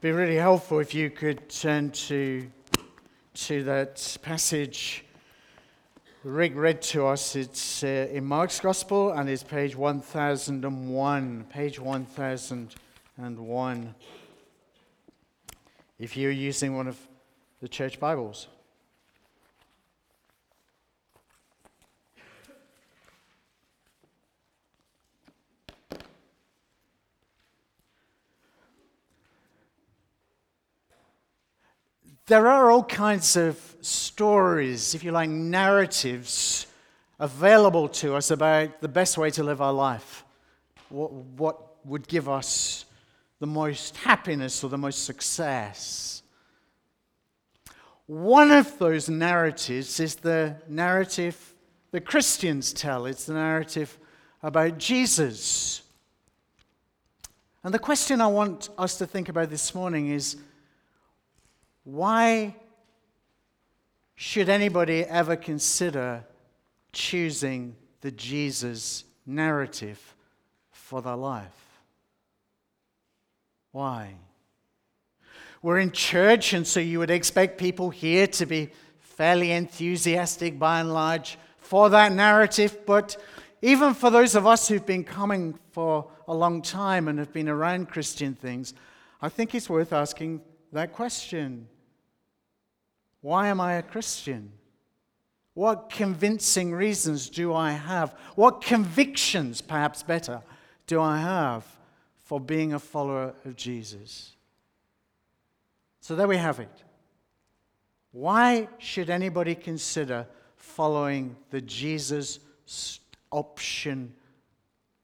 be really helpful if you could turn to, to that passage Rick read to us. It's uh, in Mark's Gospel and it's page 1001. Page 1001. If you're using one of the church Bibles. There are all kinds of stories, if you like, narratives available to us about the best way to live our life. What, what would give us the most happiness or the most success. One of those narratives is the narrative the Christians tell. It's the narrative about Jesus. And the question I want us to think about this morning is why should anybody ever consider choosing the Jesus narrative for their life? Why? We're in church, and so you would expect people here to be fairly enthusiastic by and large for that narrative. But even for those of us who've been coming for a long time and have been around Christian things, I think it's worth asking that question why am I a Christian? What convincing reasons do I have? What convictions, perhaps better, do I have for being a follower of Jesus? So there we have it. Why should anybody consider following the Jesus option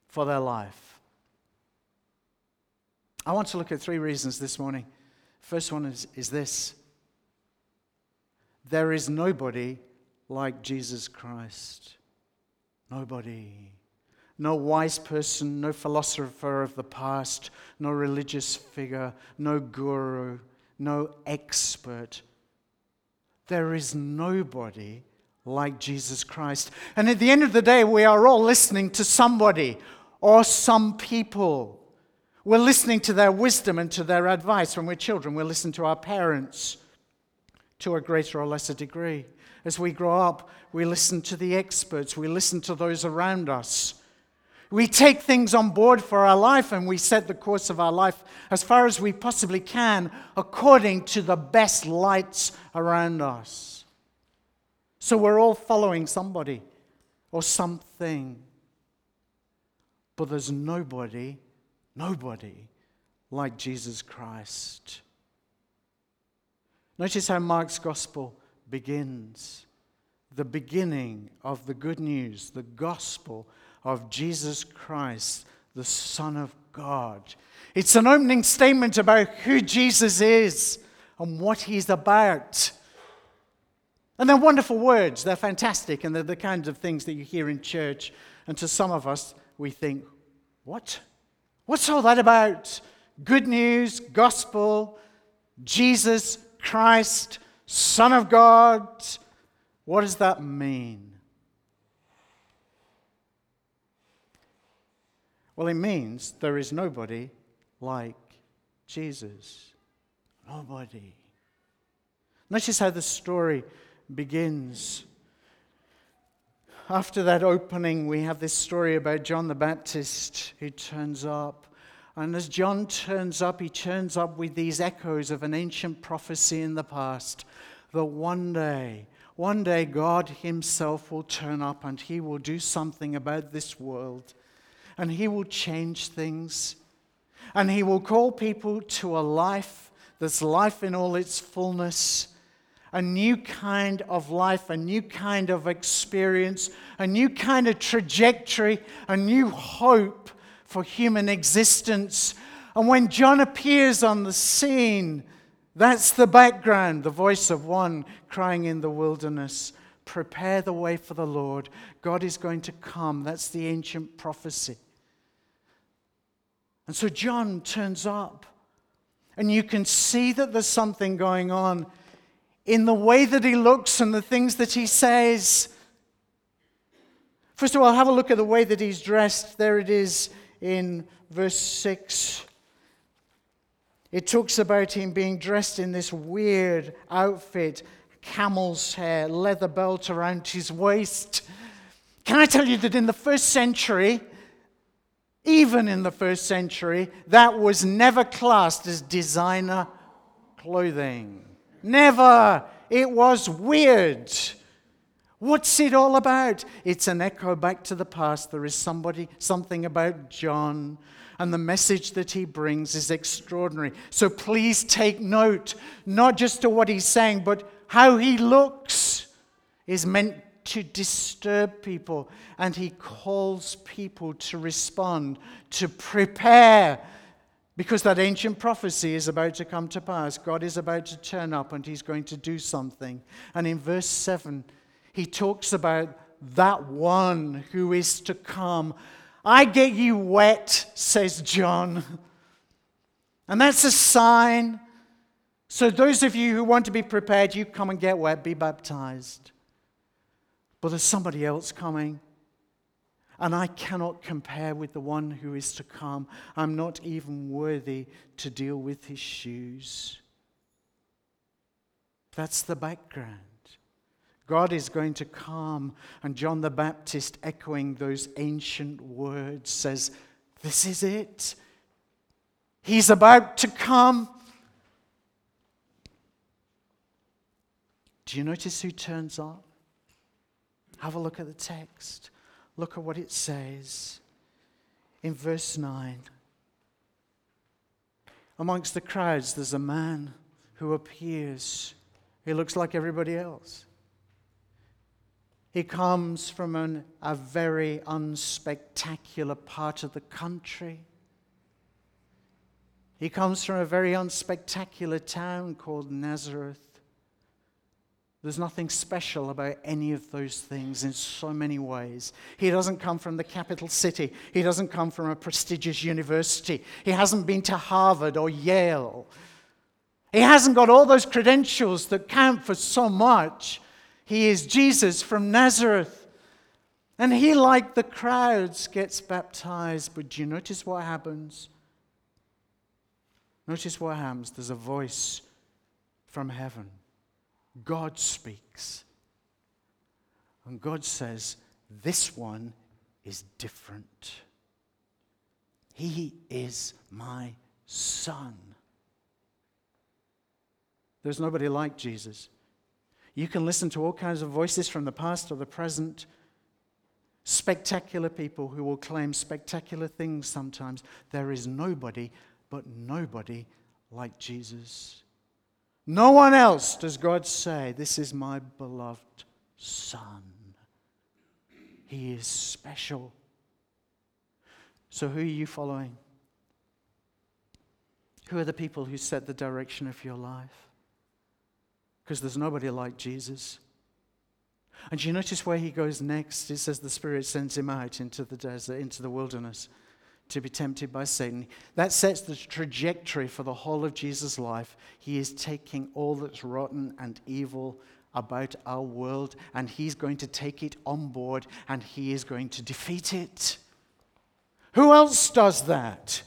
for their life? I want to look at three reasons this morning. First one is, is this there is nobody like Jesus Christ. Nobody. No wise person, no philosopher of the past, no religious figure, no guru, no expert. There is nobody like Jesus Christ. And at the end of the day, we are all listening to somebody or some people. We're listening to their wisdom and to their advice when we're children. We listen to our parents to a greater or lesser degree. As we grow up, we listen to the experts, we listen to those around us. We take things on board for our life and we set the course of our life as far as we possibly can according to the best lights around us. So we're all following somebody or something. But there's nobody, nobody like Jesus Christ. Notice how Mark's gospel begins. The beginning of the good news, the gospel of Jesus Christ, the Son of God. It's an opening statement about who Jesus is and what he's about. And they're wonderful words, they're fantastic, and they're the kinds of things that you hear in church. And to some of us, we think, what? What's all that about? Good news, gospel, Jesus, Christ, Son of God. What does that mean? Well, it means there is nobody like Jesus. Nobody. Notice how the story begins. After that opening, we have this story about John the Baptist who turns up and as John turns up, he turns up with these echoes of an ancient prophecy in the past that one day, one day God Himself will turn up and He will do something about this world. And He will change things. And He will call people to a life that's life in all its fullness a new kind of life, a new kind of experience, a new kind of trajectory, a new hope for human existence. And when John appears on the scene, that's the background, the voice of one crying in the wilderness Prepare the way for the Lord. God is going to come. That's the ancient prophecy. And so John turns up, and you can see that there's something going on in the way that he looks and the things that he says. First of all, have a look at the way that he's dressed. There it is in verse 6. It talks about him being dressed in this weird outfit, camel's hair, leather belt around his waist. Can I tell you that in the first century, even in the first century, that was never classed as designer clothing. Never. It was weird. What's it all about? It's an echo back to the past. There is somebody, something about John, and the message that he brings is extraordinary. So please take note, not just to what he's saying, but how he looks is meant to disturb people. And he calls people to respond, to prepare. Because that ancient prophecy is about to come to pass. God is about to turn up and he's going to do something. And in verse 7, he talks about that one who is to come. I get you wet, says John. And that's a sign. So, those of you who want to be prepared, you come and get wet, be baptized. But there's somebody else coming. And I cannot compare with the one who is to come. I'm not even worthy to deal with his shoes. That's the background. God is going to come. And John the Baptist, echoing those ancient words, says, This is it. He's about to come. Do you notice who turns up? Have a look at the text. Look at what it says in verse 9. Amongst the crowds, there's a man who appears. He looks like everybody else. He comes from an, a very unspectacular part of the country. He comes from a very unspectacular town called Nazareth. There's nothing special about any of those things in so many ways. He doesn't come from the capital city. He doesn't come from a prestigious university. He hasn't been to Harvard or Yale. He hasn't got all those credentials that count for so much. He is Jesus from Nazareth. And he, like the crowds, gets baptized. But do you notice what happens? Notice what happens. There's a voice from heaven. God speaks. And God says, This one is different. He is my son. There's nobody like Jesus. You can listen to all kinds of voices from the past or the present. Spectacular people who will claim spectacular things sometimes. There is nobody, but nobody like Jesus. No one else does God say, This is my beloved Son. He is special. So, who are you following? Who are the people who set the direction of your life? Because there's nobody like Jesus. And you notice where he goes next? It says the Spirit sends him out into the desert, into the wilderness, to be tempted by Satan. That sets the trajectory for the whole of Jesus' life. He is taking all that's rotten and evil about our world, and he's going to take it on board, and he is going to defeat it. Who else does that?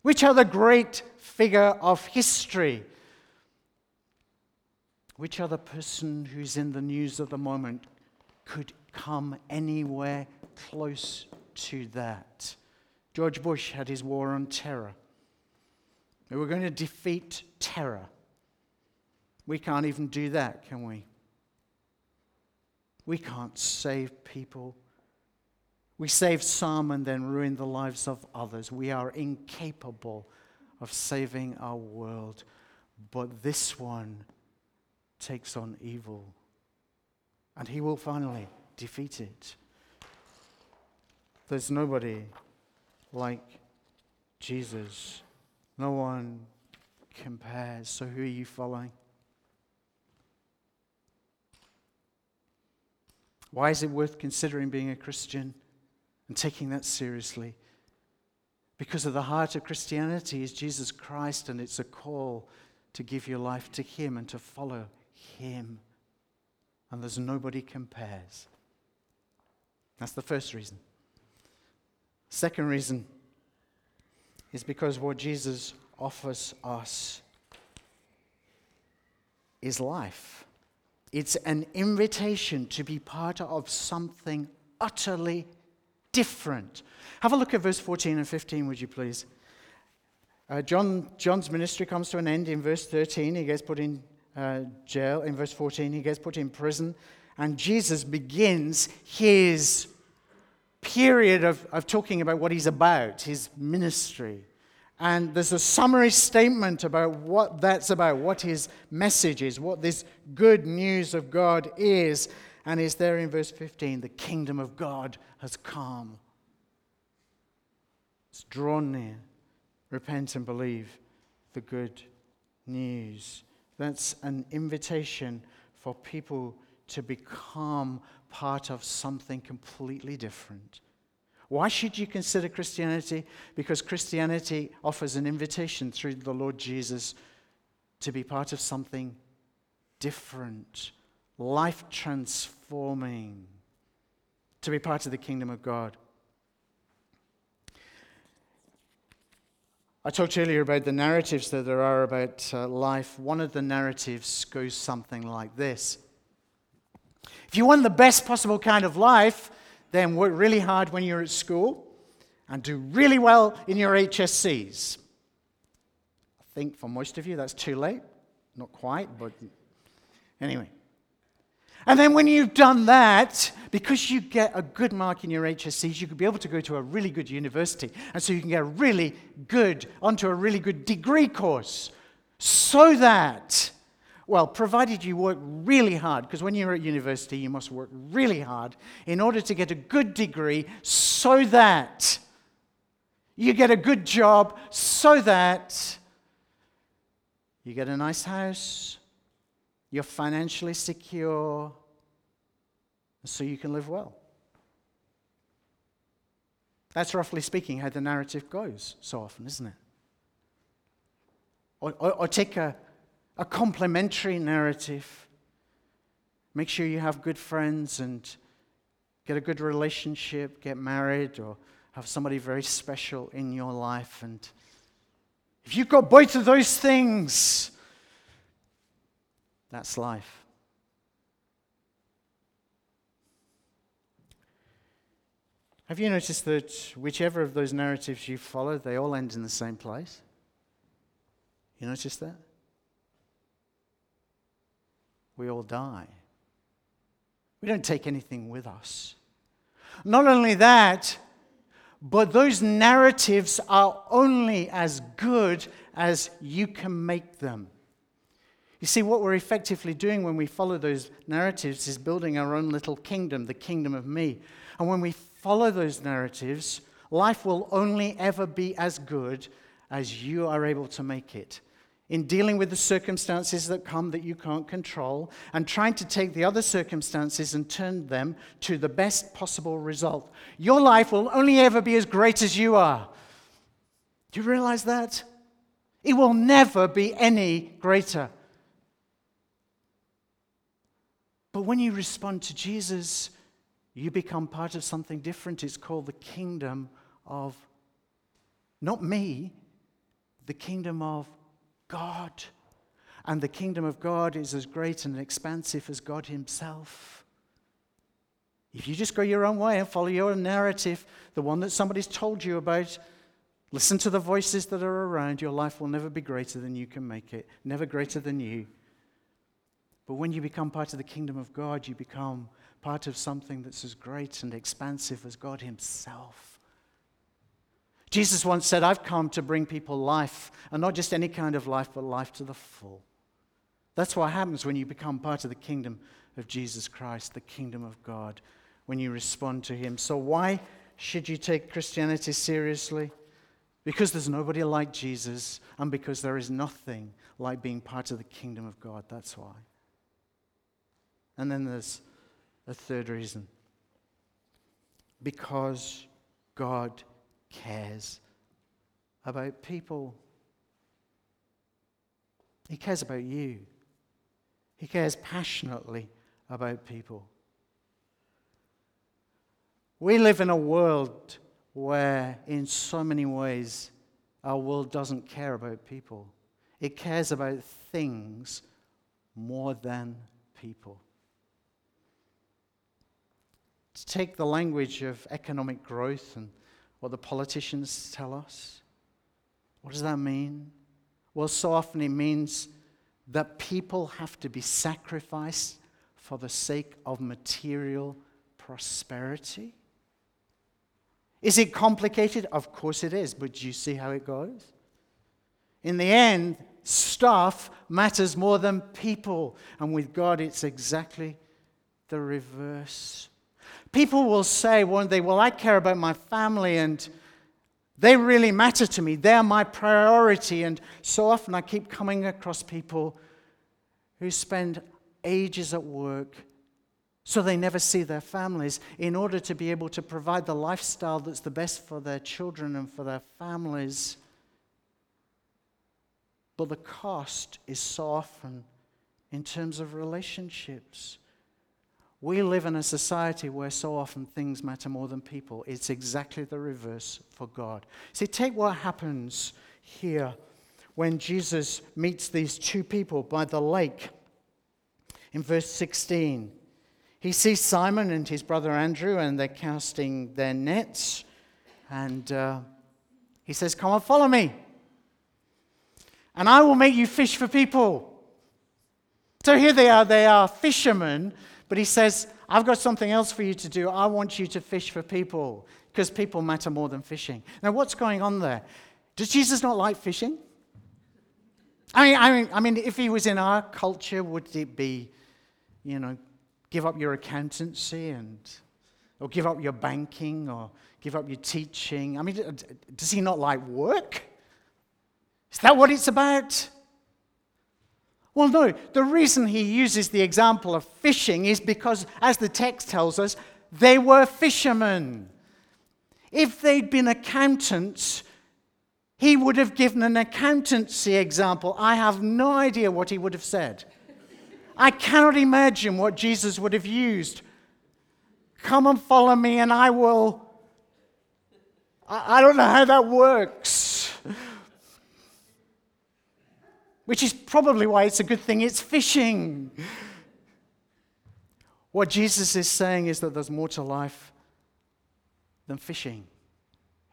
Which other great figure of history which other person who's in the news at the moment could come anywhere close to that? George Bush had his war on terror. We were going to defeat terror. We can't even do that, can we? We can't save people. We save some and then ruin the lives of others. We are incapable of saving our world. But this one takes on evil. And he will finally defeat it. There's nobody like Jesus. No one compares. So who are you following? Why is it worth considering being a Christian and taking that seriously? Because at the heart of Christianity is Jesus Christ, and it's a call to give your life to Him and to follow him. And there's nobody compares. That's the first reason. Second reason is because what Jesus offers us is life. It's an invitation to be part of something utterly different. Have a look at verse 14 and 15, would you please? Uh, John, John's ministry comes to an end in verse 13. He gets put in uh, jail. In verse 14, he gets put in prison. And Jesus begins his period of, of talking about what he's about, his ministry. And there's a summary statement about what that's about, what his message is, what this good news of God is. And is there in verse 15 the kingdom of God has come. It's drawn near. Repent and believe the good news. That's an invitation for people to become part of something completely different. Why should you consider Christianity? Because Christianity offers an invitation through the Lord Jesus to be part of something different, life transforming, to be part of the kingdom of God. I talked earlier about the narratives that there are about uh, life. One of the narratives goes something like this If you want the best possible kind of life, then work really hard when you're at school and do really well in your HSCs. I think for most of you that's too late. Not quite, but anyway. And then when you've done that, because you get a good mark in your HSCs, you could be able to go to a really good university. And so you can get a really good, onto a really good degree course. So that well, provided you work really hard, because when you're at university, you must work really hard in order to get a good degree so that you get a good job, so that you get a nice house, you're financially secure, so you can live well. That's roughly speaking how the narrative goes so often, isn't it? Or, or, or take a a complementary narrative. Make sure you have good friends and get a good relationship, get married, or have somebody very special in your life. And if you've got both of those things, that's life. Have you noticed that whichever of those narratives you follow, they all end in the same place? You notice that? we all die. We don't take anything with us. Not only that, but those narratives are only as good as you can make them. You see, what we're effectively doing when we follow those narratives is building our own little kingdom, the kingdom of me. And when we follow those narratives, life will only ever be as good as you are able to make it in dealing with the circumstances that come that you can't control and trying to take the other circumstances and turn them to the best possible result. Your life will only ever be as great as you are. Do you realize that? It will never be any greater. But when you respond to Jesus, you become part of something different. It's called the kingdom of not me, the kingdom of God. And the kingdom of God is as great and expansive as God Himself. If you just go your own way and follow your narrative, the one that somebody's told you about, listen to the voices that are around, your life will never be greater than you can make it, never greater than you. But when you become part of the kingdom of God, you become part of something that's as great and expansive as God Himself. Jesus once said, I've come to bring people life, and not just any kind of life, but life to the full. That's what happens when you become part of the kingdom of Jesus Christ, the kingdom of God, when you respond to Him. So, why should you take Christianity seriously? Because there's nobody like Jesus, and because there is nothing like being part of the kingdom of God. That's why. And then there's a third reason because God cares about people. He cares about you. He cares passionately about people. We live in a world where, in so many ways, our world doesn't care about people, it cares about things more than people. To take the language of economic growth and what the politicians tell us, what does that mean? Well, so often it means that people have to be sacrificed for the sake of material prosperity. Is it complicated? Of course it is, but do you see how it goes? In the end, stuff matters more than people. And with God, it's exactly the reverse. People will say, won't they, well, I care about my family and they really matter to me. They're my priority. And so often I keep coming across people who spend ages at work so they never see their families in order to be able to provide the lifestyle that's the best for their children and for their families. But the cost is so often in terms of relationships. We live in a society where so often things matter more than people. It's exactly the reverse for God. See, take what happens here when Jesus meets these two people by the lake in verse 16. He sees Simon and his brother Andrew, and they're casting their nets. And uh, he says, Come on, follow me. And I will make you fish for people. So here they are, they are fishermen but he says, I've got something else for you to do. I want you to fish for people because people matter more than fishing. Now, what's going on there? Does Jesus not like fishing? I mean, I mean, I mean, if he was in our culture, would it be, you know, give up your accountancy and, or give up your banking or give up your teaching? I mean, does he not like work? Is that what it's about? Well, no, the reason he uses the example of fishing is because, as the text tells us, they were fishermen. If they'd been accountants, he would have given an accountancy example. I have no idea what he would have said. I cannot imagine what Jesus would have used. Come and follow me, and I will. I, don't know how that works which is probably why it's a good thing it's fishing. What Jesus is saying is that there's more to life than fishing.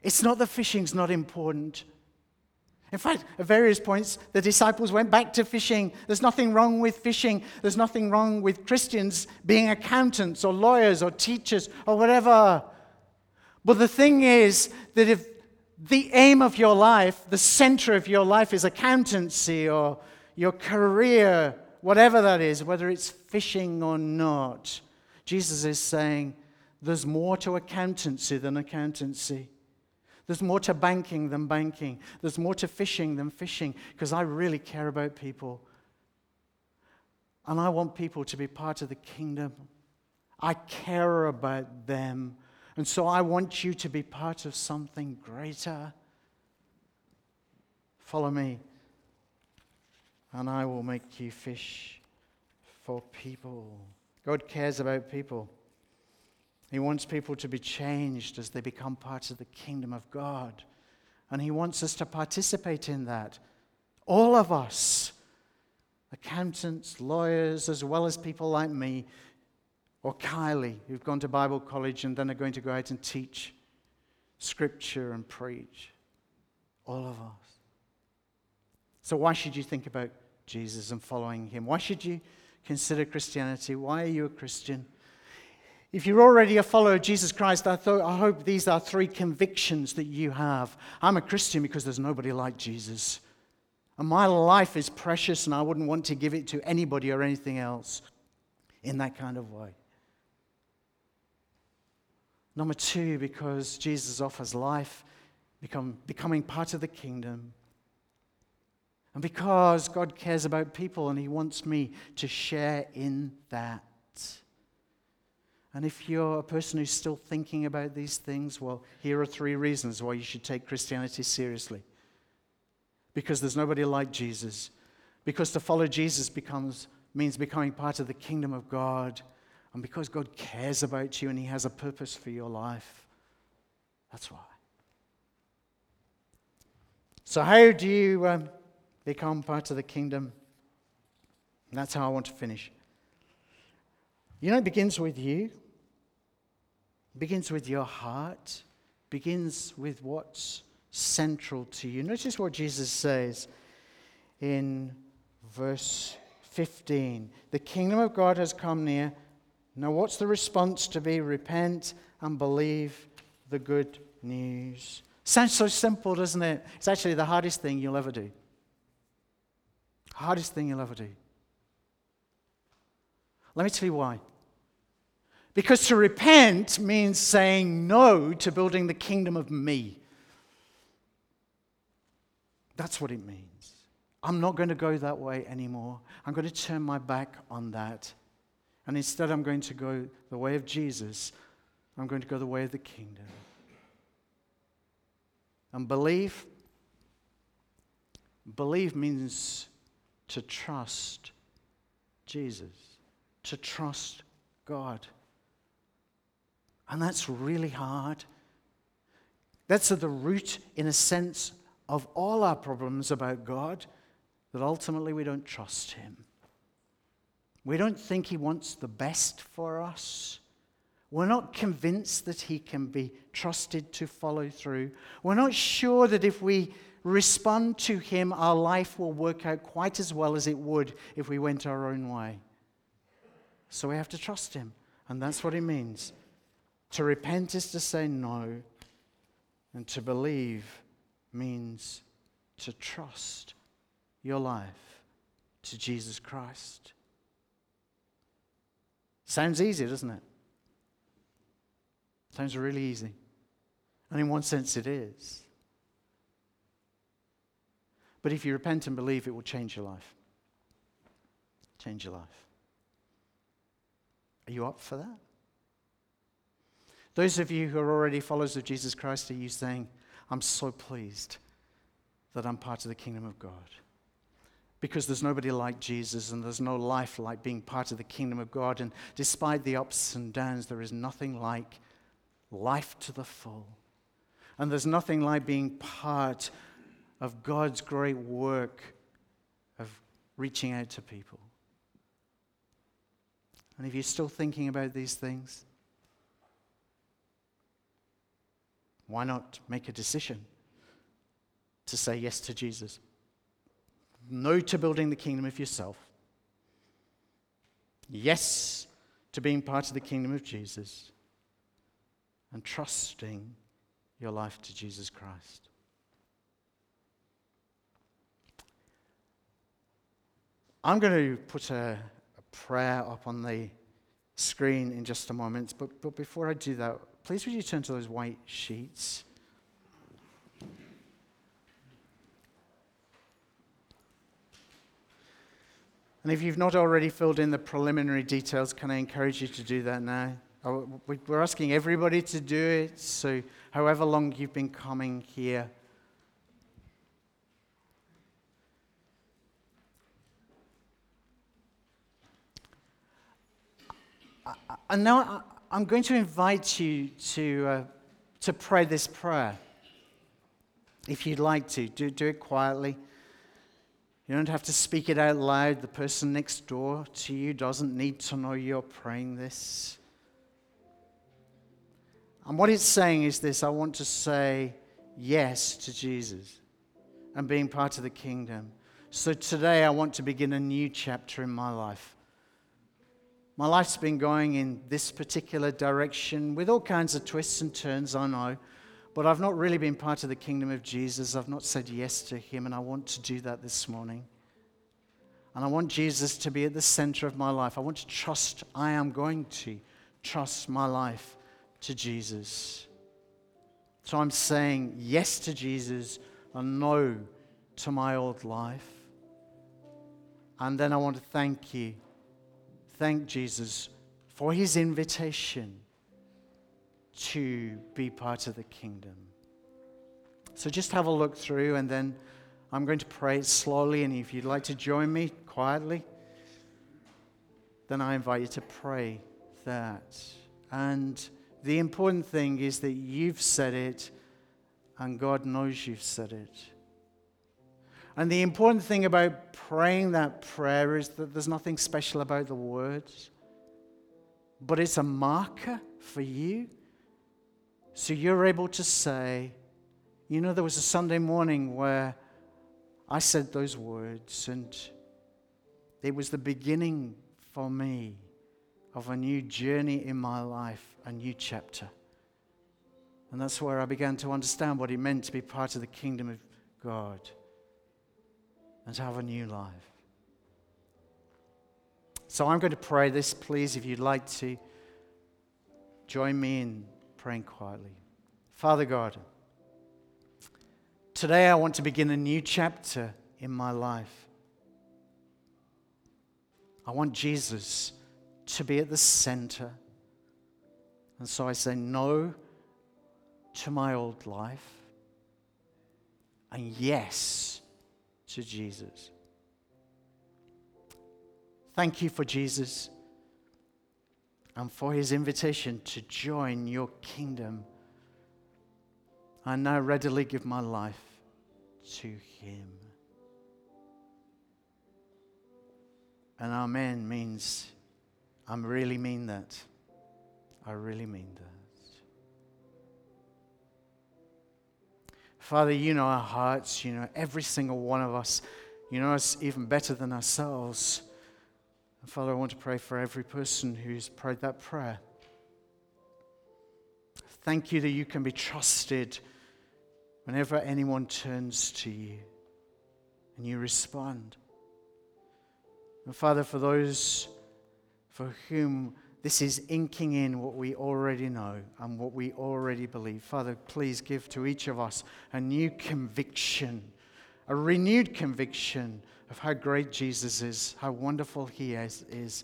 It's not that fishing's not important. In fact, at various points, the disciples went back to fishing. There's nothing wrong with fishing. There's nothing wrong with Christians being accountants or lawyers or teachers or whatever. But the thing is that if the aim of your life, the center of your life is accountancy or your career, whatever that is, whether it's fishing or not. Jesus is saying there's more to accountancy than accountancy. There's more to banking than banking. There's more to fishing than fishing because I really care about people. And I want people to be part of the kingdom. I care about them. And so I want you to be part of something greater. Follow me, and I will make you fish for people. God cares about people. He wants people to be changed as they become part of the kingdom of God. And He wants us to participate in that. All of us, accountants, lawyers, as well as people like me, or Kylie, who've gone to Bible college and then are going to go out and teach scripture and preach. All of us. So, why should you think about Jesus and following him? Why should you consider Christianity? Why are you a Christian? If you're already a follower of Jesus Christ, I, thought, I hope these are three convictions that you have. I'm a Christian because there's nobody like Jesus. And my life is precious, and I wouldn't want to give it to anybody or anything else in that kind of way. Number two, because Jesus offers life, become, becoming part of the kingdom. And because God cares about people and He wants me to share in that. And if you're a person who's still thinking about these things, well, here are three reasons why you should take Christianity seriously. Because there's nobody like Jesus. Because to follow Jesus becomes, means becoming part of the kingdom of God and because God cares about you and He has a purpose for your life. That's why. So, how do you um, become part of the kingdom? And that's how I want to finish. You know, it begins with you, it begins with your heart, it begins with what's central to you. Notice what Jesus says in verse 15 The kingdom of God has come near. Now, what's the response to be? Repent and believe the good news. Sounds so simple, doesn't it? It's actually the hardest thing you'll ever do. Hardest thing you'll ever do. Let me tell you why. Because to repent means saying no to building the kingdom of me. That's what it means. I'm not going to go that way anymore. I'm going to turn my back on that. And instead, I'm going to go the way of Jesus. I'm going to go the way of the kingdom. And believe, believe means to trust Jesus, to trust God. And that's really hard. That's at the root, in a sense, of all our problems about God, that ultimately we don't trust Him. We don't think He wants the best for us. We're not convinced that He can be trusted to follow through. We're not sure that if we respond to Him, our life will work out quite as well as it would if we went our own way. So we have to trust Him. And that's what it means. To repent is to say no, and to believe means to trust your life to Jesus Christ. Sounds easy, doesn't it? Sounds really easy. And in one sense, it is. But if you repent and believe, it will change your life. Change your life. Are you up for that? Those of you who are already followers of Jesus Christ, are you saying, I'm so pleased that I'm part of the kingdom of God? Because there's nobody like Jesus and there's no life like being part of the kingdom of God. And despite the ups and downs, there is nothing like life to the full. And there's nothing like being part of God's great work of reaching out to people. And if you're still thinking about these things, why not make a decision to say yes to Jesus? No to building the kingdom of yourself. Yes to being part of the kingdom of Jesus. And trusting your life to Jesus Christ. I'm going to put a, a prayer up on the screen in just a moment, but, but before I do that, Please would you turn to those white sheets? And if you've not already filled in the preliminary details, can I encourage you to do that now? Oh, we're asking everybody to do it, so however long you've been coming here. And now I'm going to invite you to, uh, to pray this prayer. If you'd like to, do, do it quietly. You don't have to speak it out loud. The person next door to you doesn't need to know you're praying this. And what it's saying is this I want to say yes to Jesus and being part of the kingdom. So today I want to begin a new chapter in my life. My life's been going in this particular direction with all kinds of twists and turns, I know. But I've not really been part of the kingdom of Jesus. I've not said yes to him, and I want to do that this morning. And I want Jesus to be at the center of my life. I want to trust, I am going to trust my life to Jesus. So I'm saying yes to Jesus and no to my old life. And then I want to thank you thank Jesus for his invitation to be part of the kingdom. So just have a look through, and then I'm going to pray slowly. And if you'd like to join me quietly, then I invite you to pray that. And the important thing is that you've said it, and God knows you've said it. And the important thing about praying that prayer is that there's nothing special about the words, but it's a marker for you. So you're able to say, you know, there was a Sunday morning where I said those words, and it was the beginning for me of a new journey in my life, a new chapter. And that's where I began to understand what it meant to be part of the kingdom of God and to have a new life. So I'm going to pray this, please, if you'd like to join me in praying quietly. Father God, today I want to begin a new chapter in my life. I want Jesus to be at the center. And so I say no to my old life and yes to Jesus. Thank you for Jesus and for his invitation to join your kingdom. I now readily give my life to him. And Amen means I really mean that. I really mean that. Father, you know our hearts, you know every single one of us. You know us even better than ourselves. And Father, I want to pray for every person who's prayed that prayer. Thank you that you can be trusted whenever anyone turns to you and you respond. And Father, for those for whom this is inking in what we already know and what we already believe. Father, please give to each of us a new conviction, a renewed conviction of how great Jesus is, how wonderful he is, is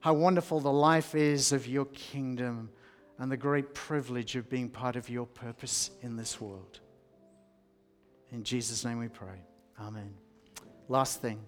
how wonderful the life is of your kingdom, and the great privilege of being part of your purpose in this world. In Jesus' name we pray. Amen. Last thing.